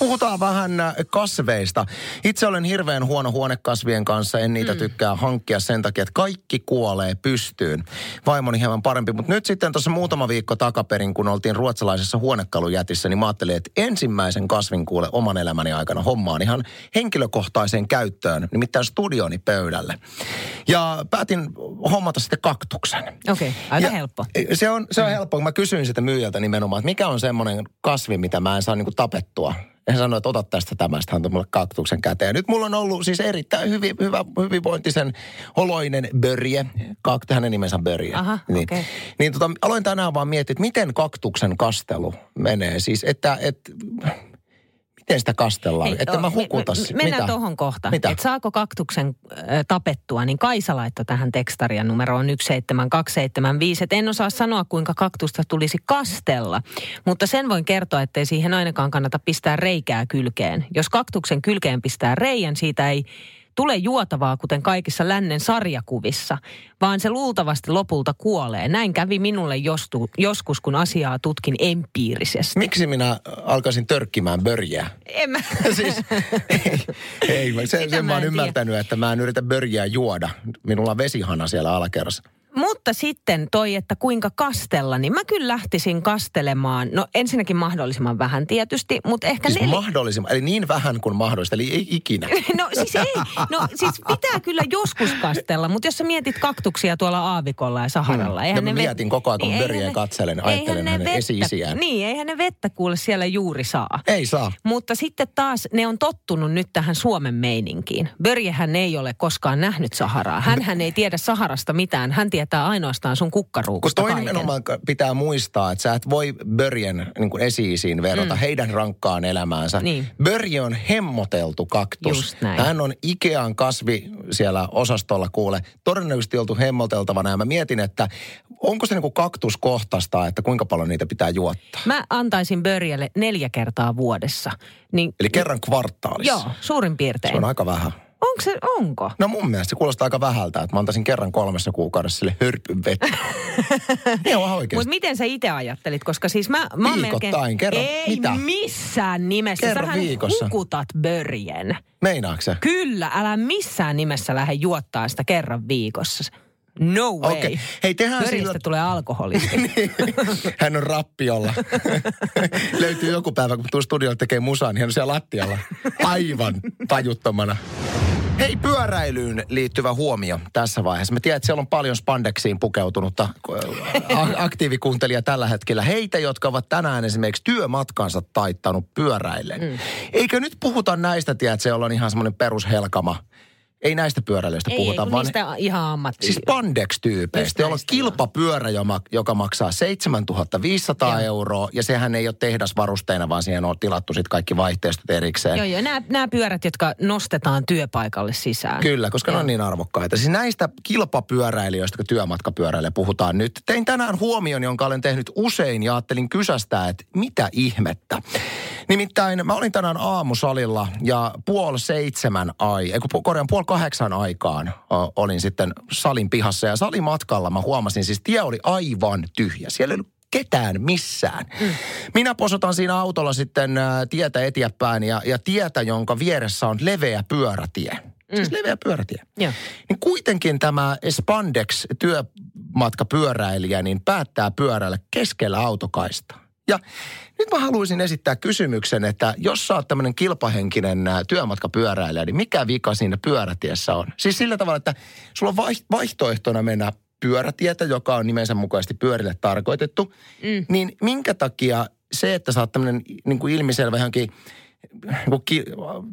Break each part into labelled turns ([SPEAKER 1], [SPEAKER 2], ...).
[SPEAKER 1] Puhutaan vähän äh, kasveista. Itse olen hirveän huono huonekasvien kanssa, en niitä mm. tykkää hankkia sen takia, että kaikki kuolee pystyyn. Vaimoni hieman parempi, mutta nyt sitten tuossa muutama viikko takaperin, kun oltiin ruotsalaisessa huonekalujätissä, niin mä ajattelin, että ensimmäisen kasvin kuule oman elämäni aikana hommaan ihan henkilökohtaiseen käyttöön, nimittäin studioni pöydälle. Ja päätin hommata sitten kaktuksen.
[SPEAKER 2] Okei, okay, aika ja helppo.
[SPEAKER 1] Se on, se on mm. helppo, kun mä kysyin sitä myyjältä nimenomaan, että mikä on semmoinen kasvi, mitä mä en saa niinku tapettua hän sanoi, että ota tästä tämästä, hän mulle kaktuksen käteen. Ja nyt mulla on ollut siis erittäin hyvin, hyvä, hyvinvointisen oloinen Börje. Kakt, hänen nimensä Börje.
[SPEAKER 2] Aha,
[SPEAKER 1] niin,
[SPEAKER 2] okay.
[SPEAKER 1] niin tota, aloin tänään vaan miettiä, että miten kaktuksen kastelu menee. Siis, että, että miten sitä kastellaan, Hei, että mä hukuta
[SPEAKER 2] me, me, Mennään tuohon kohtaan. Mitä? Että saako kaktuksen äh, tapettua, niin Kaisa laittoi tähän tekstarian numeroon 17275. Että en osaa sanoa, kuinka kaktusta tulisi kastella, mutta sen voin kertoa, ettei siihen ainakaan kannata pistää reikää kylkeen. Jos kaktuksen kylkeen pistää reijän, siitä ei tule juotavaa, kuten kaikissa lännen sarjakuvissa, vaan se luultavasti lopulta kuolee. Näin kävi minulle jostu, joskus, kun asiaa tutkin empiirisesti.
[SPEAKER 1] Miksi minä alkaisin törkkimään börjää?
[SPEAKER 2] En mä.
[SPEAKER 1] siis, ei, ei se, sen mä oon ymmärtänyt, että mä en yritä börjää juoda. Minulla on vesihana siellä alakerrassa.
[SPEAKER 2] Mutta sitten toi, että kuinka kastella, niin mä kyllä lähtisin kastelemaan. No ensinnäkin mahdollisimman vähän tietysti, mutta ehkä
[SPEAKER 1] siis
[SPEAKER 2] neljä...
[SPEAKER 1] mahdollisimman, eli niin vähän kuin mahdollista, eli ei ikinä.
[SPEAKER 2] no siis ei, no siis pitää kyllä joskus kastella, mutta jos sä mietit kaktuksia tuolla aavikolla ja Saharalla.
[SPEAKER 1] Hmm.
[SPEAKER 2] Eihän
[SPEAKER 1] no, ne mietin vet... koko ajan, kun niin, Börjeen katselen, ajattelen hänen esi-isiään.
[SPEAKER 2] Niin, eihän ne vettä kuule siellä juuri saa.
[SPEAKER 1] Ei saa.
[SPEAKER 2] Mutta sitten taas ne on tottunut nyt tähän Suomen meininkiin. Börjehän ei ole koskaan nähnyt Saharaa. Hänhän ei tiedä Saharasta mitään. Hän tietää ainoastaan sun kukkaruukusta
[SPEAKER 1] Kun toi nimenomaan pitää muistaa, että sä et voi Börjen niin kuin esi-isiin verrata mm. heidän rankkaan elämäänsä.
[SPEAKER 2] Niin.
[SPEAKER 1] Börje on hemmoteltu kaktus. Hän on Ikean kasvi siellä osastolla kuule. Todennäköisesti oltu hemmoteltavana ja mä mietin, että onko se niin kuin kaktuskohtaista, että kuinka paljon niitä pitää juottaa?
[SPEAKER 2] Mä antaisin Börjelle neljä kertaa vuodessa. Niin,
[SPEAKER 1] Eli kerran kvartaalissa?
[SPEAKER 2] Joo, suurin piirtein.
[SPEAKER 1] Se on aika vähän.
[SPEAKER 2] Onko se, onko?
[SPEAKER 1] No mun mielestä se kuulostaa aika vähältä, että mä antaisin kerran kolmessa kuukaudessa sille hörpyn vettä. Joo, oikeasti.
[SPEAKER 2] Mutta miten sä itse ajattelit? Koska siis mä, mä
[SPEAKER 1] Viikoittain, melkein... kerran.
[SPEAKER 2] Ei
[SPEAKER 1] Mitä?
[SPEAKER 2] missään nimessä.
[SPEAKER 1] Kerran
[SPEAKER 2] Sähän
[SPEAKER 1] viikossa.
[SPEAKER 2] hukutat börjen.
[SPEAKER 1] Meinaatko sä?
[SPEAKER 2] Kyllä, älä missään nimessä lähde juottaa sitä kerran viikossa. No way.
[SPEAKER 1] Okei. Hei, tehdään
[SPEAKER 2] Börjestä
[SPEAKER 1] sillä...
[SPEAKER 2] tulee alkoholisti.
[SPEAKER 1] Niin. Hän on rappiolla. Löytyy joku päivä, kun tuu studiolle tekee musaa, niin hän on siellä lattialla. Aivan tajuttomana. Hei, pyöräilyyn liittyvä huomio tässä vaiheessa. Mä tiedän, että siellä on paljon spandeksiin pukeutunutta a- aktiivikuuntelija tällä hetkellä. Heitä, jotka ovat tänään esimerkiksi työmatkansa taittanut pyöräillen. Mm. Eikö nyt puhuta näistä, tiedät, että siellä on ihan semmoinen perushelkama ei näistä pyöräilijöistä
[SPEAKER 2] ei,
[SPEAKER 1] puhuta,
[SPEAKER 2] ei,
[SPEAKER 1] vaan
[SPEAKER 2] niistä ihan ammatti.
[SPEAKER 1] siis spandex-tyypeistä,
[SPEAKER 2] Just
[SPEAKER 1] jolla on
[SPEAKER 2] joo.
[SPEAKER 1] kilpapyörä, joka- maksaa 7500
[SPEAKER 2] Joo.
[SPEAKER 1] euroa, ja sehän ei ole tehdasvarusteena, vaan siihen on tilattu sitten kaikki vaihteistot erikseen.
[SPEAKER 2] Joo, joo. Nämä, nämä pyörät, jotka nostetaan työpaikalle sisään.
[SPEAKER 1] Kyllä, koska ne on niin arvokkaita. Siis näistä kilpapyöräilijöistä, kun työmatkapyöräilijä puhutaan nyt. Tein tänään huomion, jonka olen tehnyt usein ja ajattelin kysästää, että mitä ihmettä. Nimittäin mä olin tänään aamusalilla ja puoli seitsemän ai, ei kun korjaan puoli kahdeksan aikaan olin sitten salin pihassa. Ja salimatkalla mä huomasin, siis tie oli aivan tyhjä. Siellä ei ollut ketään missään. Mm. Minä posotan siinä autolla sitten ä, tietä eteenpäin ja, ja tietä, jonka vieressä on leveä pyörätie. Mm. Siis leveä pyörätie.
[SPEAKER 2] Joo.
[SPEAKER 1] Niin kuitenkin tämä Spandex työmatkapyöräilijä niin päättää pyöräillä keskellä autokaista. Ja nyt mä haluaisin esittää kysymyksen, että jos sä oot tämmöinen kilpahenkinen ä, työmatkapyöräilijä, niin mikä vika siinä pyörätiessä on? Siis sillä tavalla, että sulla on vai- vaihtoehtona mennä pyörätietä, joka on nimensä mukaisesti pyörille tarkoitettu,
[SPEAKER 2] Mm.
[SPEAKER 1] niin minkä takia se, että sä oot tämmöinen niin kuin ilmiselvä johonkin niin kuin ki,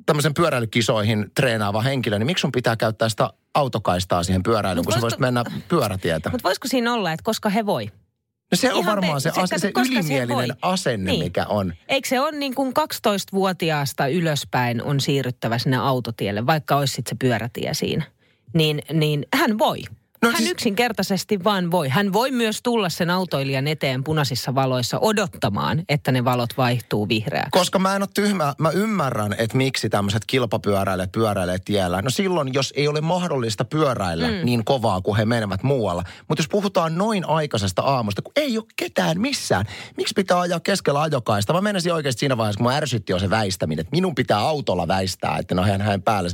[SPEAKER 1] tämmöisen pyöräilykisoihin treenaava henkilö, niin miksi sun pitää käyttää sitä autokaistaa siihen pyöräilyyn, kun sä
[SPEAKER 2] voisiko-
[SPEAKER 1] voisit mennä pyörätietä?
[SPEAKER 2] Mutta voisiko siinä olla, että koska he voi?
[SPEAKER 1] No se on
[SPEAKER 2] Ihan
[SPEAKER 1] varmaan se,
[SPEAKER 2] se-
[SPEAKER 1] ase,
[SPEAKER 2] se
[SPEAKER 1] ylimielinen
[SPEAKER 2] voi.
[SPEAKER 1] asenne,
[SPEAKER 2] Niin.
[SPEAKER 1] mikä on.
[SPEAKER 2] Eikö se ole niin kuin 12-vuotiaasta ylöspäin on siirryttävä sinne autotielle, vaikka olisi sit se pyörätie siinä? Niin, niin hän voi. No, hän siis... yksinkertaisesti vaan voi. Hän voi myös tulla sen autoilijan eteen punaisissa valoissa odottamaan, että ne valot vaihtuu vihreäksi.
[SPEAKER 1] Koska mä en ole tyhmä, mä ymmärrän, että miksi tämmöiset kilpapyöräilijät pyöräilee tiellä. No silloin, jos ei ole mahdollista pyöräillä mm. niin kovaa kuin he menevät muualla. Mutta jos puhutaan noin aikaisesta aamusta, kun ei ole ketään missään. Miksi pitää ajaa keskellä ajokaista? Mä menisin oikeasti siinä vaiheessa, kun mä ärsytti jo se väistäminen. Että minun pitää autolla väistää, että no hän, hän päälle.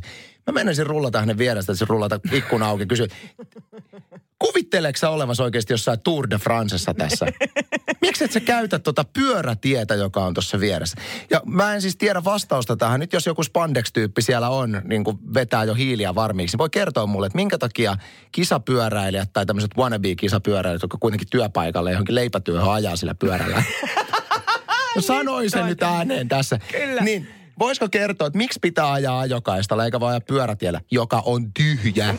[SPEAKER 1] Mä menisin rullata hänen vierestä, että se rullata ikkuna auki kysyä, kuvitteleeko sä olevas oikeasti jossain Tour de Francessa tässä? Miksi et sä käytä tuota pyörätietä, joka on tuossa vieressä? Ja mä en siis tiedä vastausta tähän. Nyt jos joku spandex-tyyppi siellä on, niin kuin vetää jo hiiliä varmiiksi, voi kertoa mulle, että minkä takia kisapyöräilijät tai tämmöiset wannabe-kisapyöräilijät, jotka kuitenkin työpaikalle johonkin leipätyöhön ajaa sillä pyörällä. no sanoin sen nyt ääneen tässä.
[SPEAKER 2] Kyllä.
[SPEAKER 1] Niin, voisiko kertoa, että miksi pitää ajaa ajokaistalla eikä vaan ajaa pyörätiellä, joka on tyhjä?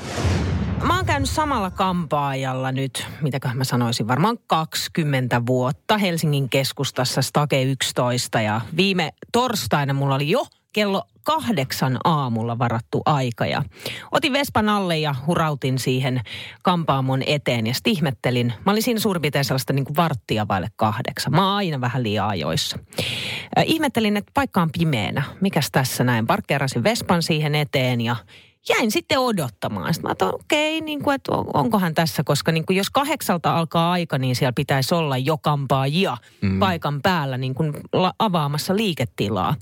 [SPEAKER 2] Mä oon käynyt samalla kampaajalla nyt, mitäköhän mä sanoisin, varmaan 20 vuotta Helsingin keskustassa Stake 11 ja viime torstaina mulla oli jo kello kahdeksan aamulla varattu aika ja otin Vespan alle ja hurautin siihen kampaamon eteen ja ihmettelin. Mä olin siinä suurin piirtein sellaista niin kuin varttia vaille kahdeksan. Mä oon aina vähän liian ajoissa. Äh, ihmettelin, että paikka on pimeänä. Mikäs tässä näin? Parkkeerasin Vespan siihen eteen ja jäin sitten odottamaan. Sitten mä että okei, okay, niin kuin, että onkohan tässä, koska niin kuin jos kahdeksalta alkaa aika, niin siellä pitäisi olla jo kampaajia mm. paikan päällä niin kuin avaamassa liiketilaa.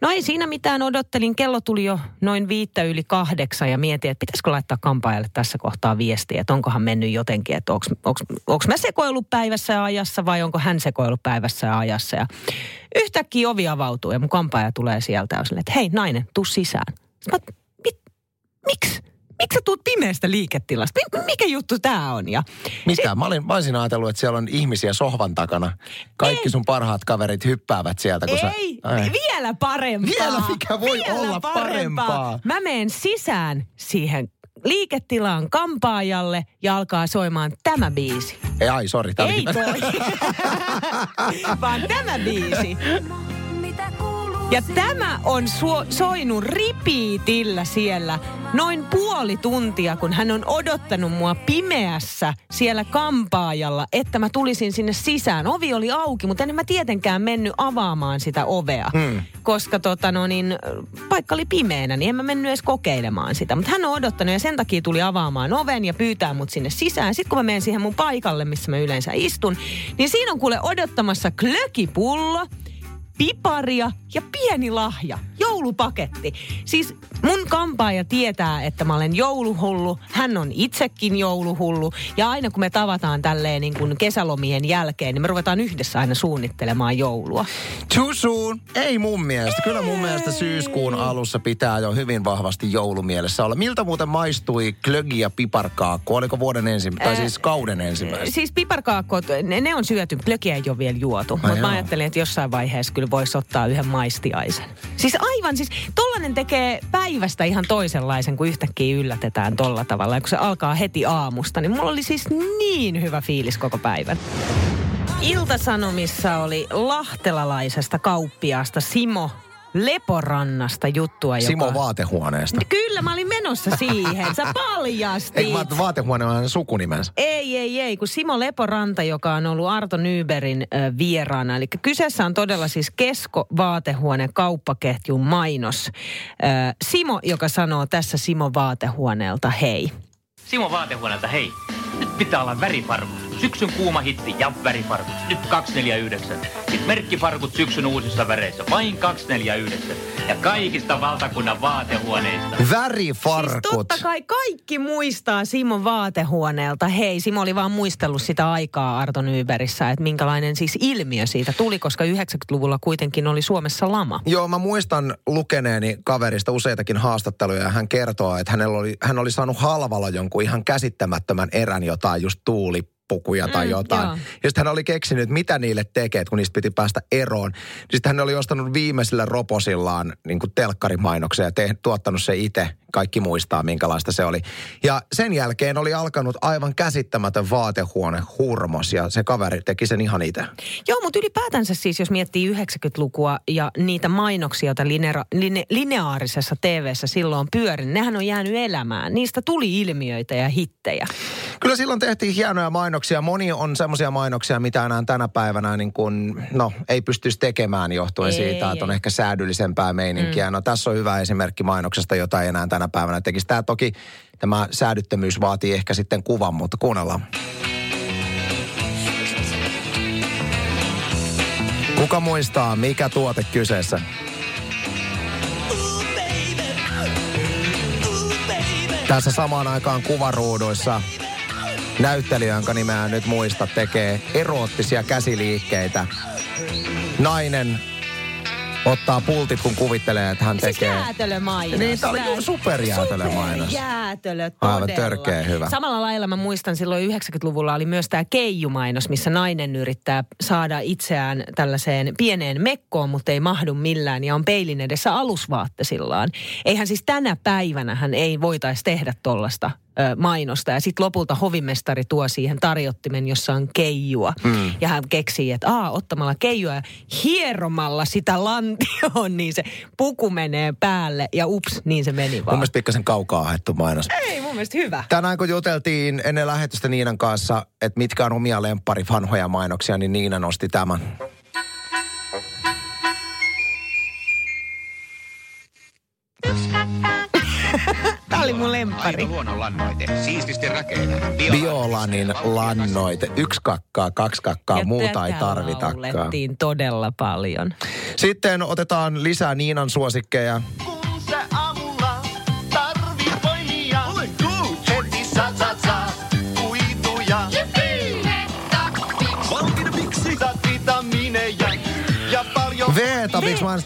[SPEAKER 2] No ei siinä mitään, odottelin. Kello tuli jo noin viittä yli kahdeksan ja mietin, että pitäisikö laittaa kampaajalle tässä kohtaa viestiä, että onkohan mennyt jotenkin, että onko mä sekoillut päivässä ja ajassa vai onko hän sekoillut päivässä ja ajassa. Ja yhtäkkiä ovi avautuu ja mun kampaaja tulee sieltä ja on silleen, että hei nainen, tuu sisään. Sitten miksi? Miksi sä tuut pimeästä liiketilasta? Mikä juttu tää on? Ja
[SPEAKER 1] Mitä? Sit... Mä, olin, mä olisin ajatellut, että siellä on ihmisiä sohvan takana. Kaikki ei. sun parhaat kaverit hyppäävät sieltä. Kun
[SPEAKER 2] ei, sä... Ai. vielä parempaa.
[SPEAKER 1] Vielä mikä voi vielä olla parempaa. parempaa.
[SPEAKER 2] Mä menen sisään siihen liiketilaan kampaajalle ja alkaa soimaan tämä biisi.
[SPEAKER 1] Ei, ai, sori.
[SPEAKER 2] Ei toi. Vaan tämä biisi. Ja tämä on suo, soinut ripiitillä siellä noin puoli tuntia, kun hän on odottanut mua pimeässä siellä kampaajalla, että mä tulisin sinne sisään. Ovi oli auki, mutta en mä tietenkään mennyt avaamaan sitä ovea, hmm. koska tota no niin, paikka oli pimeänä, niin en mä mennyt edes kokeilemaan sitä. Mutta hän on odottanut ja sen takia tuli avaamaan oven ja pyytää mut sinne sisään. Sitten kun mä menen siihen mun paikalle, missä mä yleensä istun, niin siinä on kuule odottamassa klökipullo, piparia ja pieni lahja, joulupaketti. Siis mun kampaaja tietää, että mä olen jouluhullu, hän on itsekin jouluhullu ja aina kun me tavataan tälleen niin kuin kesälomien jälkeen, niin me ruvetaan yhdessä aina suunnittelemaan joulua.
[SPEAKER 1] Too soon. Ei mun mielestä. Ei. Kyllä mun mielestä syyskuun alussa pitää jo hyvin vahvasti joulumielessä olla. Miltä muuten maistui klögi ja piparkaakku? Oliko vuoden ensimmäinen, tai siis kauden ensimmäinen?
[SPEAKER 2] Siis piparkaakkot, ne, ne on syöty, klögiä ei ole vielä juotu. Mutta mä ajattelin, että jossain vaiheessa kyllä voisi ottaa yhden maistiaisen. Siis aivan, siis tollanen tekee päivästä ihan toisenlaisen, kun yhtäkkiä yllätetään tolla tavalla. Ja kun se alkaa heti aamusta, niin mulla oli siis niin hyvä fiilis koko päivän. Iltasanomissa oli lahtelalaisesta kauppiaasta Simo Leporannasta juttua,
[SPEAKER 1] joka... Simo vaatehuoneesta.
[SPEAKER 2] Kyllä, mä olin menossa siihen. Sä paljastit.
[SPEAKER 1] Ei, mä vaatehuone on sukunimensä.
[SPEAKER 2] Ei, ei, ei. Kun Simo Leporanta, joka on ollut Arto Nyberin äh, vieraana. Eli kyseessä on todella siis Kesko vaatehuone kauppaketjun mainos. Äh, Simo, joka sanoo tässä Simo vaatehuoneelta hei.
[SPEAKER 3] Simo vaatehuoneelta hei. Nyt pitää olla värifarkut. Syksyn kuuma hitti ja värifarkut. Nyt 249. Sitten merkkifarkut syksyn uusissa väreissä. Vain 249. Ja kaikista valtakunnan vaatehuoneista.
[SPEAKER 1] Värifarkut.
[SPEAKER 2] Siis totta kai kaikki muistaa Simon vaatehuoneelta. Hei, Simo oli vaan muistellut sitä aikaa Arto Nyberissä, että minkälainen siis ilmiö siitä tuli, koska 90-luvulla kuitenkin oli Suomessa lama.
[SPEAKER 1] Joo, mä muistan lukeneeni kaverista useitakin haastatteluja ja hän kertoo, että hänellä oli, hän oli saanut halvalla jonkun ihan käsittämättömän erän jotain just tuuli pukuja tai mm, jotain. Joo. Ja sitten hän oli keksinyt, mitä niille tekee, kun niistä piti päästä eroon. Niin sitten hän oli ostanut viimeisellä roposillaan niin telkkarimainoksen ja te, tuottanut se itse kaikki muistaa, minkälaista se oli. Ja sen jälkeen oli alkanut aivan käsittämätön vaatehuone hurmos ja se kaveri teki sen ihan itse.
[SPEAKER 2] Joo, mutta ylipäätänsä siis, jos miettii 90-lukua ja niitä mainoksia, joita linera, line, lineaarisessa tv silloin pyörin, nehän on jäänyt elämään. Niistä tuli ilmiöitä ja hittejä.
[SPEAKER 1] Kyllä silloin tehtiin hienoja mainoksia. Moni on semmoisia mainoksia, mitä enää tänä päivänä niin kuin, no, ei pystyisi tekemään johtuen ei, siitä, että on ehkä säädyllisempää meininkiä. Mm. No tässä on hyvä esimerkki mainoksesta, jota ei enää tänä päivänä tekisi. Tämä toki, tämä säädyttömyys vaatii ehkä sitten kuvan, mutta kuunnellaan. Kuka muistaa, mikä tuote kyseessä? Tässä samaan aikaan kuvaruuduissa näyttelijä, jonka nimeä nyt muista, tekee eroottisia käsiliikkeitä. Nainen ottaa pultit, kun kuvittelee, että hän siis tekee...
[SPEAKER 2] Siis jäätölömainos.
[SPEAKER 1] Niin, tämä oli superjäätölömainos.
[SPEAKER 2] Superjäätölö, todella.
[SPEAKER 1] Aivan törkeä hyvä.
[SPEAKER 2] Samalla lailla mä muistan silloin 90-luvulla oli myös tämä keijumainos, missä nainen yrittää saada itseään tällaiseen pieneen mekkoon, mutta ei mahdu millään ja on peilin edessä alusvaattesillaan. Eihän siis tänä päivänä hän ei voitaisi tehdä tollasta mainosta. Ja sitten lopulta hovimestari tuo siihen tarjottimen, jossa on keijua. Mm. Ja hän keksii, että aa, ottamalla keijua ja hieromalla sitä lantioon, niin se puku menee päälle. Ja ups, niin se meni vaan.
[SPEAKER 1] Mun mielestä pikkasen kaukaa haettu mainos.
[SPEAKER 2] Ei, mun mielestä hyvä.
[SPEAKER 1] Tänään kun juteltiin ennen lähetystä Niinan kanssa, että mitkä on omia lemppari vanhoja mainoksia, niin Niina nosti tämän.
[SPEAKER 2] Oli mun lemppari.
[SPEAKER 1] lannoite, siististi rakeita. Biolanin lannoite. Yksi kakkaa, kaksi kakkaa, ja muuta ei tarvitakaan.
[SPEAKER 2] todella paljon.
[SPEAKER 1] Sitten otetaan lisää Niinan suosikkeja. Veetabix, mä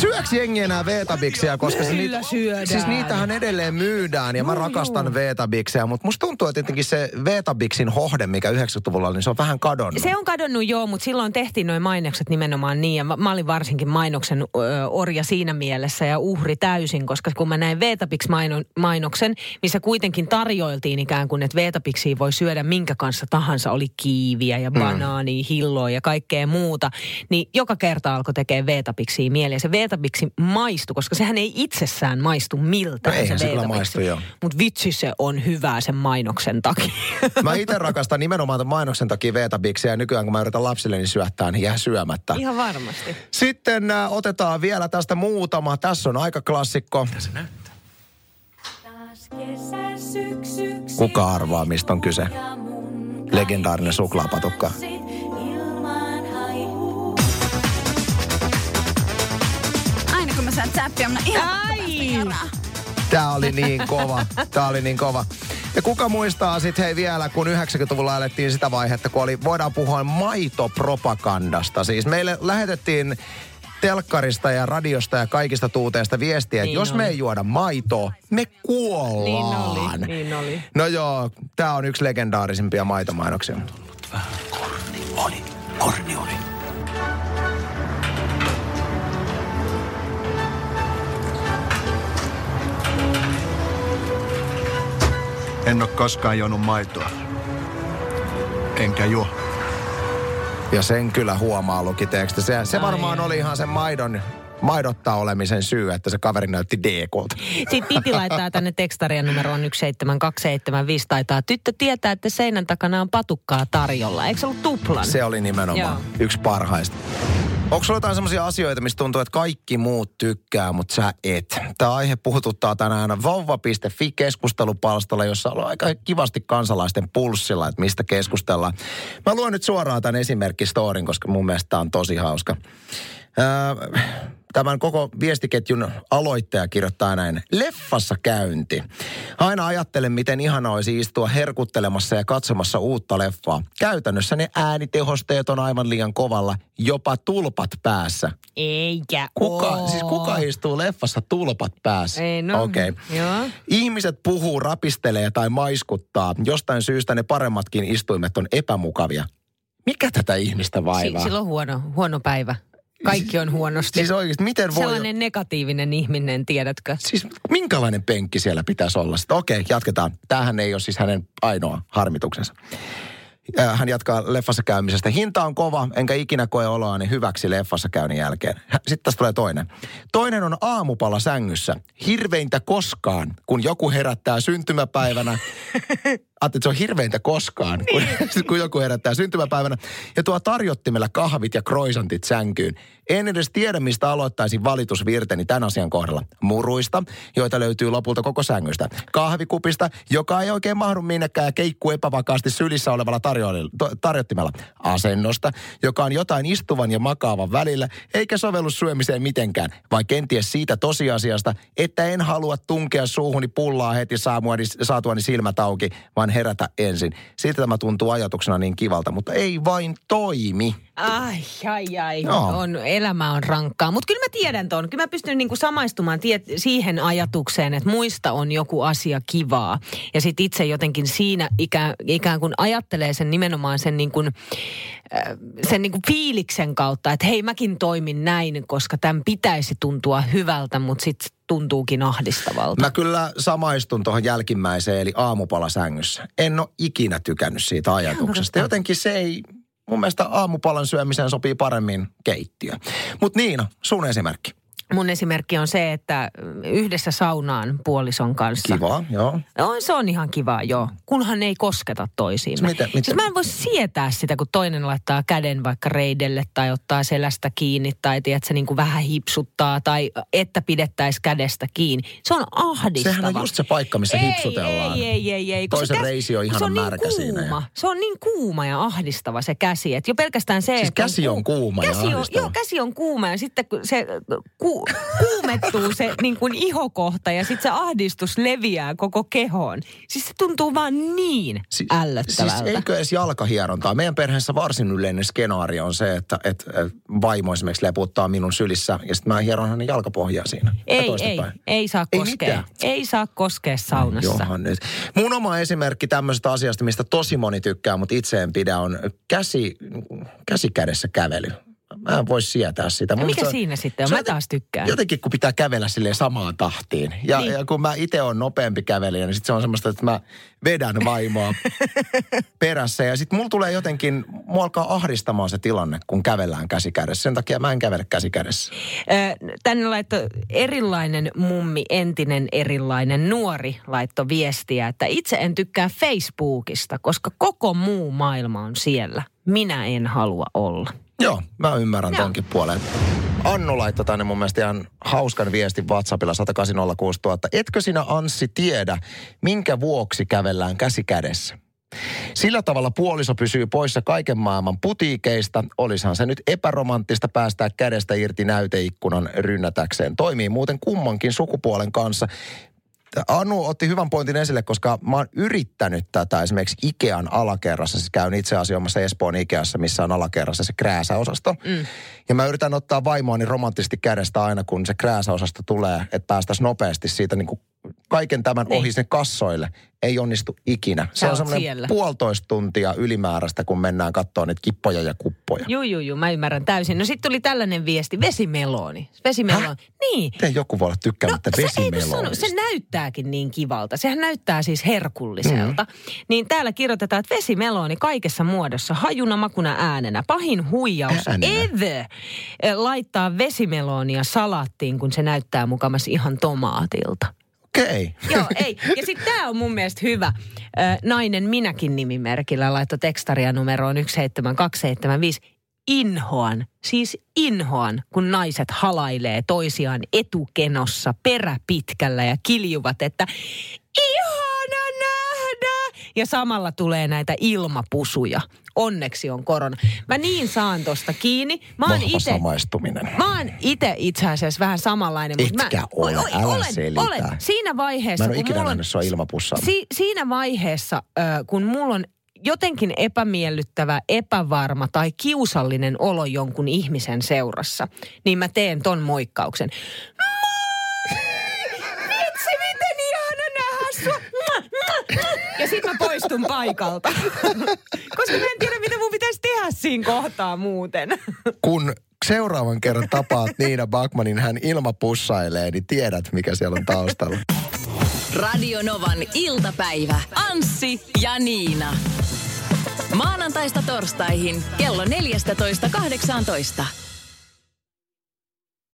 [SPEAKER 1] Syöks jengi enää Veetabiksia, koska se
[SPEAKER 2] niitä,
[SPEAKER 1] siis niitähän edelleen myydään ja mä rakastan Veetabiksia, mutta musta tuntuu, että jotenkin se Veetabiksin hohde, mikä 90-luvulla oli, niin se on vähän kadonnut.
[SPEAKER 2] Se on kadonnut joo, mutta silloin tehtiin noin mainokset nimenomaan niin ja mä olin varsinkin mainoksen ö, orja siinä mielessä ja uhri täysin, koska kun mä näin Veetapix-mainoksen, missä kuitenkin tarjoiltiin ikään kuin, että Veetapiksiä voi syödä minkä kanssa tahansa, oli kiiviä ja banaania, mm. hilloa ja kaikkea muuta, niin joka kerta alkoi tekee Veetapiksiä mieleen. Se Veetabiksi maistu, koska sehän ei itsessään maistu miltään
[SPEAKER 1] no se, se maistu, joo.
[SPEAKER 2] Mutta vitsi se on hyvää sen mainoksen takia.
[SPEAKER 1] Mä itse rakastan nimenomaan tämän mainoksen takia Veetabiksia ja nykyään kun mä yritän lapsilleni syöttää, niin jää syömättä.
[SPEAKER 2] Ihan varmasti.
[SPEAKER 1] Sitten äh, otetaan vielä tästä muutama. Tässä on aika klassikko. Mitä se näyttää? Kuka arvaa, mistä on kyse? Legendaarinen suklaapatukka.
[SPEAKER 4] Sä zappia, mä ihan
[SPEAKER 1] Tää oli niin kova. Tää oli niin kova. Ja kuka muistaa sitten hei vielä, kun 90-luvulla elettiin sitä vaihetta, kun oli, voidaan puhua maitopropagandasta. Siis meille lähetettiin telkkarista ja radiosta ja kaikista tuuteista viestiä, että niin jos oli. me ei juoda maitoa, me kuollaan.
[SPEAKER 2] Niin oli, niin oli.
[SPEAKER 1] No joo, tää on yksi legendaarisimpia maitomainoksia.
[SPEAKER 5] Korni oli, korni oli. En ole koskaan juonut maitoa. Enkä juo.
[SPEAKER 1] Ja sen kyllä huomaa lukiteksti. Se, se varmaan oli ihan sen maidon maidottaa olemisen syy, että se kaveri näytti DKlta.
[SPEAKER 2] Sitten Titi laittaa tänne tekstarien numeroon 17275. Taitaa tyttö tietää, että seinän takana on patukkaa tarjolla. Eikö se ollut tuplan?
[SPEAKER 1] Se oli nimenomaan Joo. yksi parhaista. Onko sulla jotain sellaisia asioita, mistä tuntuu, että kaikki muut tykkää, mutta sä et? Tämä aihe puhututtaa tänään vauva.fi keskustelupalstalla, jossa on aika kivasti kansalaisten pulssilla, että mistä keskustellaan. Mä luen nyt suoraan tämän esimerkkistorin, koska mun mielestä tämä on tosi hauska. Öö, tämän koko viestiketjun aloittaja kirjoittaa näin. Leffassa käynti. Aina ajattelen, miten ihana olisi istua herkuttelemassa ja katsomassa uutta leffaa. Käytännössä ne äänitehosteet on aivan liian kovalla, jopa tulpat päässä.
[SPEAKER 2] Eikä
[SPEAKER 1] kuka, oo. Siis kuka istuu leffassa tulpat päässä?
[SPEAKER 2] Ei no.
[SPEAKER 1] Okei.
[SPEAKER 2] Okay.
[SPEAKER 1] Ihmiset puhuu, rapistelee tai maiskuttaa. Jostain syystä ne paremmatkin istuimet on epämukavia. Mikä tätä ihmistä vaivaa?
[SPEAKER 2] Silloin huono, huono päivä kaikki on huonosti.
[SPEAKER 1] Siis oikeasti, miten voi...
[SPEAKER 2] Sellainen negatiivinen ihminen, tiedätkö?
[SPEAKER 1] Siis minkälainen penkki siellä pitäisi olla? Sitten okei, jatketaan. Tämähän ei ole siis hänen ainoa harmituksensa. Hän jatkaa leffassa käymisestä. Hinta on kova, enkä ikinä koe oloani hyväksi leffassa käynnin jälkeen. Sitten tästä tulee toinen. Toinen on aamupala sängyssä. Hirveintä koskaan, kun joku herättää syntymäpäivänä että se on hirveintä koskaan, kun, niin. kun joku herättää syntymäpäivänä. Ja tuo tarjottimella kahvit ja kroisantit sänkyyn. En edes tiedä, mistä aloittaisin valitusvirteni tämän asian kohdalla. Muruista, joita löytyy lopulta koko sängystä. Kahvikupista, joka ei oikein mahdu minnekään ja keikkuu epävakaasti sylissä olevalla tarjottimella. Asennosta, joka on jotain istuvan ja makaavan välillä, eikä sovellu syömiseen mitenkään. Vai kenties siitä tosiasiasta, että en halua tunkea suuhuni pullaa heti saatuani silmät auki, vaan vaan herätä ensin. Siitä tämä tuntuu ajatuksena niin kivalta, mutta ei vain toimi.
[SPEAKER 2] Ai, ai, ai. No. On, elämä on rankkaa. Mutta kyllä mä tiedän ton. Kyllä mä pystyn niinku samaistumaan tie- siihen ajatukseen, että muista on joku asia kivaa. Ja sitten itse jotenkin siinä ikään, ikään kuin ajattelee sen nimenomaan sen, niinku, sen niinku fiiliksen kautta, että hei mäkin toimin näin, koska tämän pitäisi tuntua hyvältä, mutta sitten tuntuukin ahdistavalta.
[SPEAKER 1] Mä kyllä samaistun tuohon jälkimmäiseen, eli aamupalasängyssä. En ole ikinä tykännyt siitä ajatuksesta. Jotenkin se ei, mun mielestä aamupalan syömiseen sopii paremmin keittiö. Mutta Niina, sun esimerkki.
[SPEAKER 2] Mun esimerkki on se, että yhdessä saunaan puolison kanssa.
[SPEAKER 1] Kiva, joo.
[SPEAKER 2] No, se on ihan kiva, joo. Kunhan ei kosketa toisiimme. Mitä, mitä? Siis mä en voi sietää sitä, kun toinen laittaa käden vaikka reidelle tai ottaa selästä kiinni tai tiedätkö, niin kuin vähän hipsuttaa tai että pidettäisiin kädestä kiinni. Se on ahdistava.
[SPEAKER 1] Sehän on just se paikka, missä
[SPEAKER 2] ei,
[SPEAKER 1] hipsutellaan.
[SPEAKER 2] Ei, ei, ei, ei.
[SPEAKER 1] Toisen reisi on ihan
[SPEAKER 2] se on
[SPEAKER 1] märkä
[SPEAKER 2] niin kuuma.
[SPEAKER 1] siinä.
[SPEAKER 2] Se on niin kuuma ja ahdistava se käsi. Että jo pelkästään se,
[SPEAKER 1] siis
[SPEAKER 2] että
[SPEAKER 1] käsi on kuuma
[SPEAKER 2] käsi
[SPEAKER 1] ja
[SPEAKER 2] on, Joo, käsi on kuuma ja sitten kun se ku, kuumettuu se niin kuin ihokohta ja sitten se ahdistus leviää koko kehoon. Siis se tuntuu vaan niin si- ällöttävältä.
[SPEAKER 1] Siis eikö edes jalkahierontaa? Meidän perheessä varsin yleinen skenaario on se, että, että vaimo esimerkiksi leputtaa minun sylissä ja sitten mä hieron hänen jalkapohjaa siinä.
[SPEAKER 2] Ei, ei, ei saa koskea. Ei, ei saa koskea saunassa.
[SPEAKER 1] Johan nyt. Mun oma esimerkki tämmöisestä asiasta, mistä tosi moni tykkää, mutta itse en pidä, on käsi, käsi kädessä kävely mä en voi sietää sitä.
[SPEAKER 2] Ja mikä on, siinä sitten on? Mä taas tykkään.
[SPEAKER 1] Jotenkin kun pitää kävellä sille samaan tahtiin. Ja, niin. ja kun mä itse on nopeampi kävelijä, niin sitten se on semmoista, että mä vedän vaimoa perässä. Ja sitten mulla tulee jotenkin, mua alkaa ahdistamaan se tilanne, kun kävellään käsikädessä. Sen takia mä en kävele käsikädessä.
[SPEAKER 2] Tänne laitto erilainen mummi, entinen erilainen nuori laitto viestiä, että itse en tykkää Facebookista, koska koko muu maailma on siellä. Minä en halua olla.
[SPEAKER 1] Joo, mä ymmärrän Joo. tonkin puolen. Annu laittoi tänne mun mielestä ihan hauskan viestin WhatsAppilla 1806000. Etkö sinä Anssi tiedä, minkä vuoksi kävellään käsi kädessä? Sillä tavalla puoliso pysyy poissa kaiken maailman putiikeista. Olisihan se nyt epäromanttista päästää kädestä irti näyteikkunan rynnätäkseen. Toimii muuten kummankin sukupuolen kanssa. Anu otti hyvän pointin esille, koska mä oon yrittänyt tätä esimerkiksi Ikean alakerrassa. Siis käyn itse asiassa Espoon Ikeassa, missä on alakerrassa se krääsäosasto. Mm. Ja mä yritän ottaa vaimoani romanttisesti kädestä aina, kun se krääsäosasto tulee, että päästäisiin nopeasti siitä niin kuin kaiken tämän niin. ohi sinne kassoille ei onnistu ikinä. Se on semmoinen siellä. puolitoista tuntia ylimääräistä, kun mennään katsoa niitä kippoja ja kuppoja.
[SPEAKER 2] Joo, joo, joo, mä ymmärrän täysin. No sitten tuli tällainen viesti, vesimeloni. Vesimeloni, Häh? niin.
[SPEAKER 1] Miten joku voi olla tykkäämättä no, vesimelonista?
[SPEAKER 2] Se, se näyttääkin niin kivalta. Sehän näyttää siis herkulliselta. Mm. Niin täällä kirjoitetaan, että vesimeloni kaikessa muodossa, hajuna, makuna, äänenä. Pahin huijaus äänenä. ever laittaa vesimelonia salattiin, kun se näyttää mukamas ihan tomaatilta.
[SPEAKER 1] Okei.
[SPEAKER 2] Okay. Joo, ei. Ja sitten tämä on mun mielestä hyvä. Nainen minäkin nimimerkillä laittoi tekstaria numeroon 17275. Inhoan, siis inhoan, kun naiset halailee toisiaan etukenossa peräpitkällä ja kiljuvat, että nähdä! Ja samalla tulee näitä ilmapusuja onneksi on korona. Mä niin saan tosta kiinni. Mä oon ite,
[SPEAKER 1] samaistuminen.
[SPEAKER 2] Mä oon ite itse asiassa vähän samanlainen.
[SPEAKER 1] Etkä mä, ole, oi, älä
[SPEAKER 2] olen,
[SPEAKER 1] selitä.
[SPEAKER 2] Olen. Siinä vaiheessa...
[SPEAKER 1] Mä en ole ikinä nähnyt sua
[SPEAKER 2] si, Siinä vaiheessa, kun mulla on jotenkin epämiellyttävä, epävarma tai kiusallinen olo jonkun ihmisen seurassa, niin mä teen ton moikkauksen. Vitsi, miten ihana nähdä sua. Ja sitten mä poistun paikalta. Koska mä en tiedä, mitä mun pitäisi tehdä siinä kohtaa muuten.
[SPEAKER 1] Kun seuraavan kerran tapaat Niina Bakmanin, hän ilmapussailee, niin tiedät, mikä siellä on taustalla.
[SPEAKER 6] Radio Novan iltapäivä. Anssi ja Niina. Maanantaista torstaihin kello 14.18.